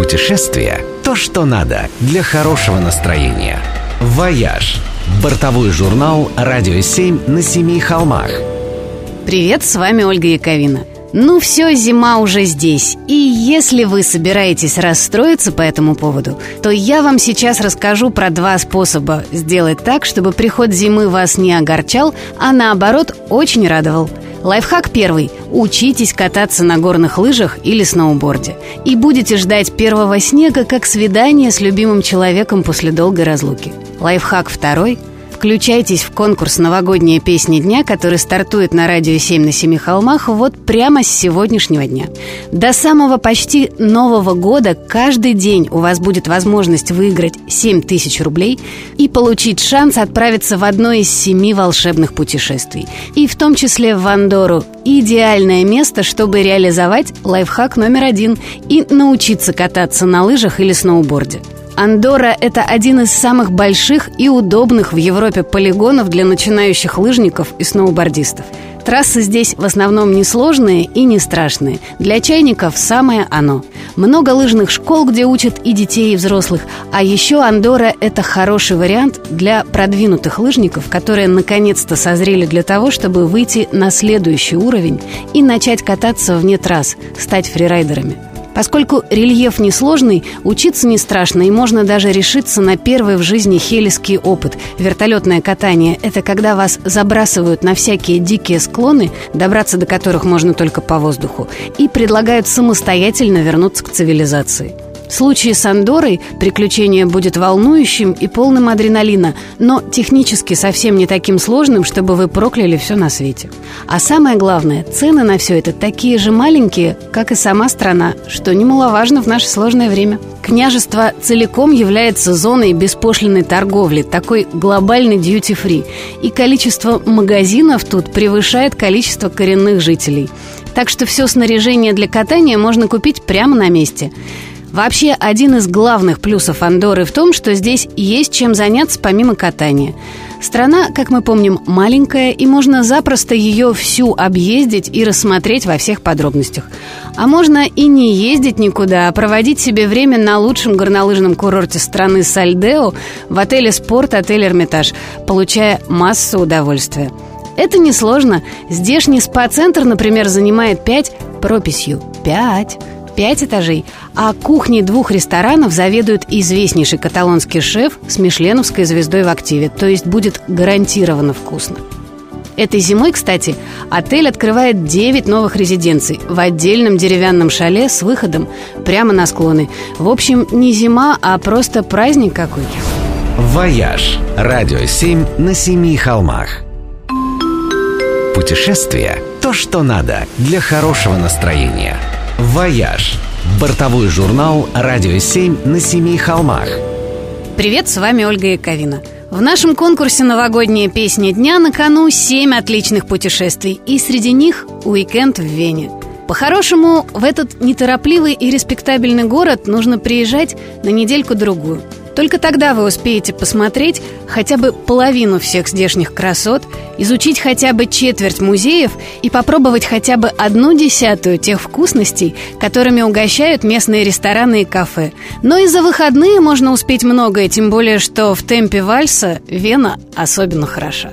Путешествие – то, что надо для хорошего настроения. «Вояж» – бортовой журнал «Радио 7» на семи холмах. Привет, с вами Ольга Яковина. Ну все, зима уже здесь. И если вы собираетесь расстроиться по этому поводу, то я вам сейчас расскажу про два способа сделать так, чтобы приход зимы вас не огорчал, а наоборот очень радовал. Лайфхак первый. Учитесь кататься на горных лыжах или сноуборде. И будете ждать первого снега, как свидание с любимым человеком после долгой разлуки. Лайфхак второй – Включайтесь в конкурс «Новогодняя песня дня», который стартует на радио 7 на семи холмах вот прямо с сегодняшнего дня. До самого почти Нового года каждый день у вас будет возможность выиграть 7 тысяч рублей и получить шанс отправиться в одно из семи волшебных путешествий. И в том числе в Андору. Идеальное место, чтобы реализовать лайфхак номер один и научиться кататься на лыжах или сноуборде. Андора – это один из самых больших и удобных в Европе полигонов для начинающих лыжников и сноубордистов. Трассы здесь в основном несложные и не страшные. Для чайников самое оно. Много лыжных школ, где учат и детей, и взрослых. А еще Андора – это хороший вариант для продвинутых лыжников, которые наконец-то созрели для того, чтобы выйти на следующий уровень и начать кататься вне трасс, стать фрирайдерами. Поскольку рельеф несложный, учиться не страшно, и можно даже решиться на первый в жизни хелиский опыт. Вертолетное катание – это когда вас забрасывают на всякие дикие склоны, добраться до которых можно только по воздуху, и предлагают самостоятельно вернуться к цивилизации. В случае с Андорой приключение будет волнующим и полным адреналина, но технически совсем не таким сложным, чтобы вы прокляли все на свете. А самое главное, цены на все это такие же маленькие, как и сама страна, что немаловажно в наше сложное время. Княжество целиком является зоной беспошлиной торговли, такой глобальный дьюти-фри. И количество магазинов тут превышает количество коренных жителей. Так что все снаряжение для катания можно купить прямо на месте. Вообще, один из главных плюсов Андоры в том, что здесь есть чем заняться помимо катания. Страна, как мы помним, маленькая, и можно запросто ее всю объездить и рассмотреть во всех подробностях. А можно и не ездить никуда, а проводить себе время на лучшем горнолыжном курорте страны Сальдео в отеле «Спорт», отель «Эрмитаж», получая массу удовольствия. Это несложно. Здешний спа-центр, например, занимает 5 прописью. 5 пять этажей, а кухней двух ресторанов заведует известнейший каталонский шеф с мишленовской звездой в активе, то есть будет гарантированно вкусно. Этой зимой, кстати, отель открывает 9 новых резиденций в отдельном деревянном шале с выходом прямо на склоны. В общем, не зима, а просто праздник какой-то. «Вояж» – радио 7 на семи холмах. Путешествие – то, что надо для хорошего настроения – «Вояж» – бортовой журнал «Радио 7» на семи холмах. Привет, с вами Ольга Яковина. В нашем конкурсе «Новогодняя песня дня» на кону семь отличных путешествий, и среди них уикенд в Вене. По-хорошему, в этот неторопливый и респектабельный город нужно приезжать на недельку-другую – только тогда вы успеете посмотреть хотя бы половину всех здешних красот, изучить хотя бы четверть музеев и попробовать хотя бы одну десятую тех вкусностей, которыми угощают местные рестораны и кафе. Но и за выходные можно успеть многое, тем более, что в темпе вальса Вена особенно хороша.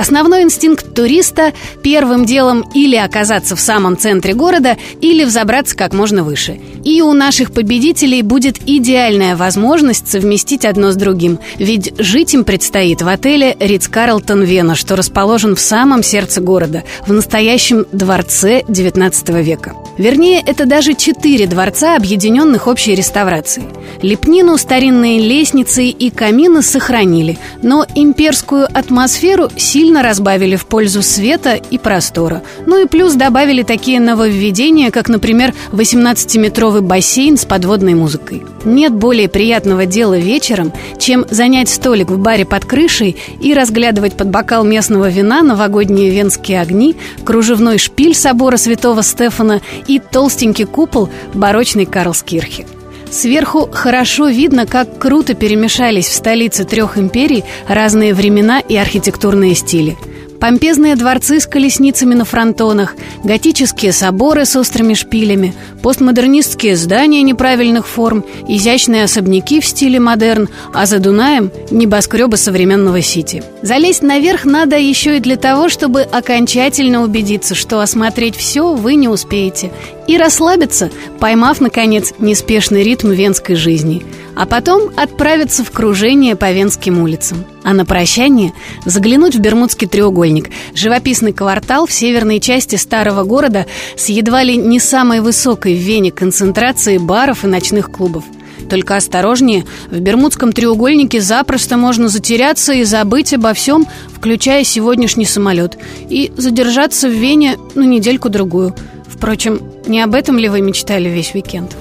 Основной инстинкт туриста – первым делом или оказаться в самом центре города, или взобраться как можно выше. И у наших победителей будет идеальная возможность совместить одно с другим, ведь жить им предстоит в отеле Ридс Карлтон Вена, что расположен в самом сердце города, в настоящем дворце XIX века. Вернее, это даже четыре дворца, объединенных общей реставрацией. Лепнину, старинные лестницы и камины сохранили, но имперскую атмосферу сильно разбавили в пользу света и простора. Ну и плюс добавили такие нововведения, как, например, 18-метровый бассейн с подводной музыкой. Нет более приятного дела вечером, чем занять столик в баре под крышей и разглядывать под бокал местного вина новогодние венские огни, кружевной шпиль собора святого Стефана и толстенький купол барочной Карлскирхи. Сверху хорошо видно, как круто перемешались в столице трех империй разные времена и архитектурные стили. Помпезные дворцы с колесницами на фронтонах, готические соборы с острыми шпилями, постмодернистские здания неправильных форм, изящные особняки в стиле модерн, а за Дунаем – небоскребы современного Сити. Залезть наверх надо еще и для того, чтобы окончательно убедиться, что осмотреть все вы не успеете, и расслабиться, поймав, наконец, неспешный ритм венской жизни – а потом отправиться в кружение по Венским улицам. А на прощание заглянуть в Бермудский треугольник, живописный квартал в северной части старого города с едва ли не самой высокой в Вене концентрацией баров и ночных клубов. Только осторожнее, в Бермудском треугольнике запросто можно затеряться и забыть обо всем, включая сегодняшний самолет, и задержаться в Вене на недельку-другую. Впрочем, не об этом ли вы мечтали весь уикенд?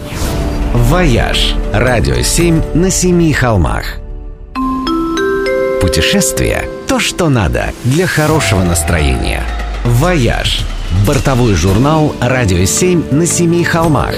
«Вояж» – радио 7 на семи холмах. Путешествие – то, что надо для хорошего настроения. «Вояж» – бортовой журнал «Радио 7 на семи холмах».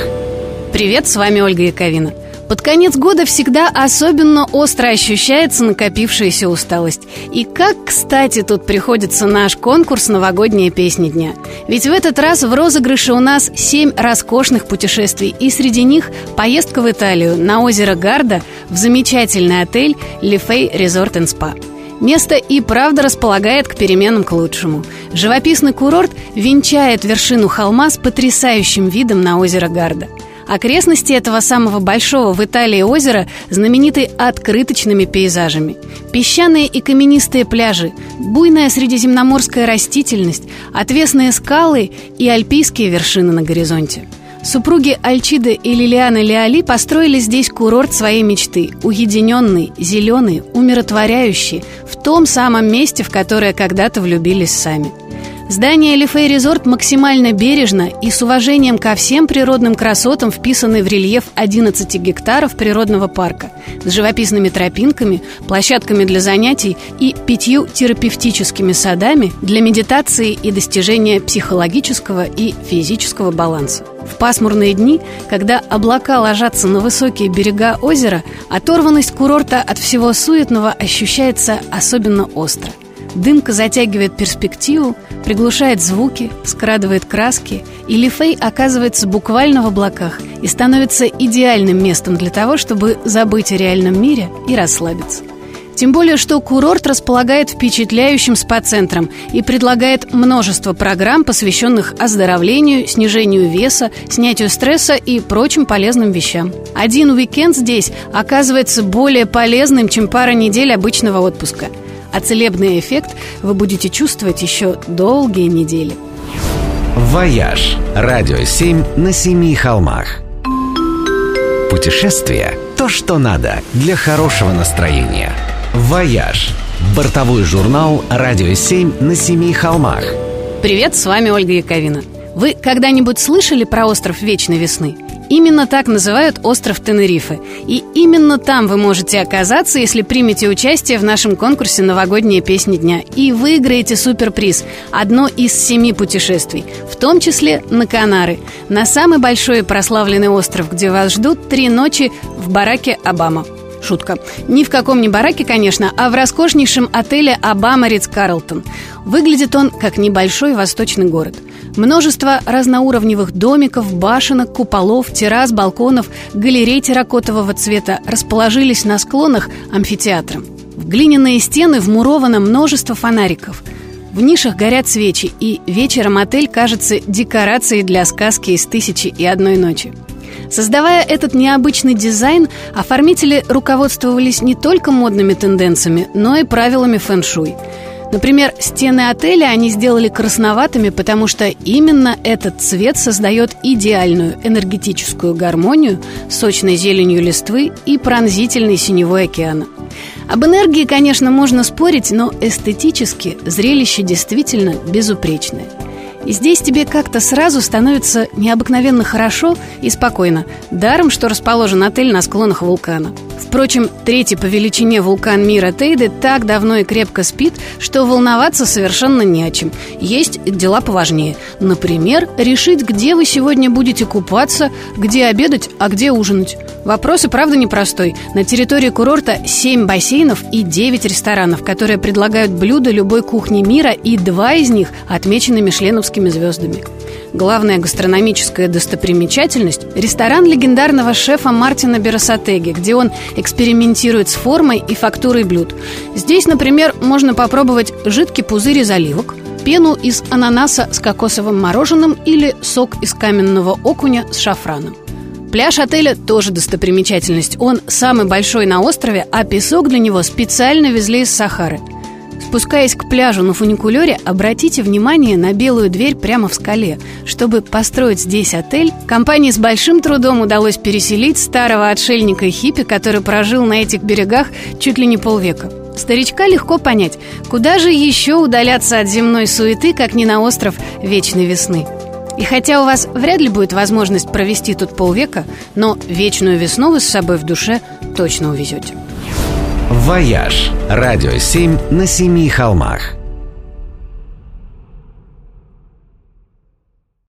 Привет, с вами Ольга Яковина. Под конец года всегда особенно остро ощущается накопившаяся усталость. И как, кстати, тут приходится наш конкурс «Новогодние песни дня». Ведь в этот раз в розыгрыше у нас семь роскошных путешествий, и среди них поездка в Италию на озеро Гарда в замечательный отель «Лифей Резорт Спа». Место и правда располагает к переменам к лучшему. Живописный курорт венчает вершину холма с потрясающим видом на озеро Гарда – Окрестности этого самого большого в Италии озера знамениты открыточными пейзажами. Песчаные и каменистые пляжи, буйная средиземноморская растительность, отвесные скалы и альпийские вершины на горизонте. Супруги Альчида и Лилиана Леали построили здесь курорт своей мечты – уединенный, зеленый, умиротворяющий, в том самом месте, в которое когда-то влюбились сами – Здание Лифей Резорт максимально бережно и с уважением ко всем природным красотам вписаны в рельеф 11 гектаров природного парка с живописными тропинками, площадками для занятий и пятью терапевтическими садами для медитации и достижения психологического и физического баланса. В пасмурные дни, когда облака ложатся на высокие берега озера, оторванность курорта от всего суетного ощущается особенно остро. Дымка затягивает перспективу, приглушает звуки, скрадывает краски, и Лифей оказывается буквально в облаках и становится идеальным местом для того, чтобы забыть о реальном мире и расслабиться. Тем более, что курорт располагает впечатляющим спа-центром и предлагает множество программ, посвященных оздоровлению, снижению веса, снятию стресса и прочим полезным вещам. Один уикенд здесь оказывается более полезным, чем пара недель обычного отпуска – а целебный эффект вы будете чувствовать еще долгие недели. «Вояж» – радио 7 на семи холмах. Путешествие – то, что надо для хорошего настроения. «Вояж» – бортовой журнал «Радио 7 на семи холмах». Привет, с вами Ольга Яковина. Вы когда-нибудь слышали про остров Вечной Весны? Именно так называют остров Тенерифе. И именно там вы можете оказаться, если примете участие в нашем конкурсе «Новогодние песни дня» и выиграете суперприз – одно из семи путешествий, в том числе на Канары, на самый большой и прославленный остров, где вас ждут три ночи в бараке Обама. Шутка. Ни в каком не бараке, конечно, а в роскошнейшем отеле «Обама Ридс Карлтон». Выглядит он как небольшой восточный город – Множество разноуровневых домиков, башенок, куполов, террас, балконов, галерей терракотового цвета расположились на склонах амфитеатра. В глиняные стены вмуровано множество фонариков. В нишах горят свечи, и вечером отель кажется декорацией для сказки из «Тысячи и одной ночи». Создавая этот необычный дизайн, оформители руководствовались не только модными тенденциями, но и правилами фэн-шуй – Например, стены отеля они сделали красноватыми, потому что именно этот цвет создает идеальную энергетическую гармонию сочной зеленью листвы и пронзительной синевой океана. Об энергии, конечно, можно спорить, но эстетически зрелище действительно безупречное. И здесь тебе как-то сразу становится необыкновенно хорошо и спокойно, даром, что расположен отель на склонах вулкана – Впрочем, третий по величине вулкан мира Тейды так давно и крепко спит, что волноваться совершенно не о чем. Есть дела поважнее. Например, решить, где вы сегодня будете купаться, где обедать, а где ужинать. Вопрос и правда непростой. На территории курорта 7 бассейнов и 9 ресторанов, которые предлагают блюда любой кухни мира, и два из них отмечены мишленовскими звездами. Главная гастрономическая достопримечательность – ресторан легендарного шефа Мартина Берасатеги, где он экспериментирует с формой и фактурой блюд. Здесь, например, можно попробовать жидкий пузырь из оливок, пену из ананаса с кокосовым мороженым или сок из каменного окуня с шафраном. Пляж отеля тоже достопримечательность. Он самый большой на острове, а песок для него специально везли из Сахары. Спускаясь к пляжу на фуникулере, обратите внимание на белую дверь прямо в скале. Чтобы построить здесь отель, компании с большим трудом удалось переселить старого отшельника и хиппи, который прожил на этих берегах чуть ли не полвека. Старичка легко понять, куда же еще удаляться от земной суеты, как не на остров вечной весны. И хотя у вас вряд ли будет возможность провести тут полвека, но вечную весну вы с собой в душе точно увезете. «Вояж» – радио 7 на семи холмах –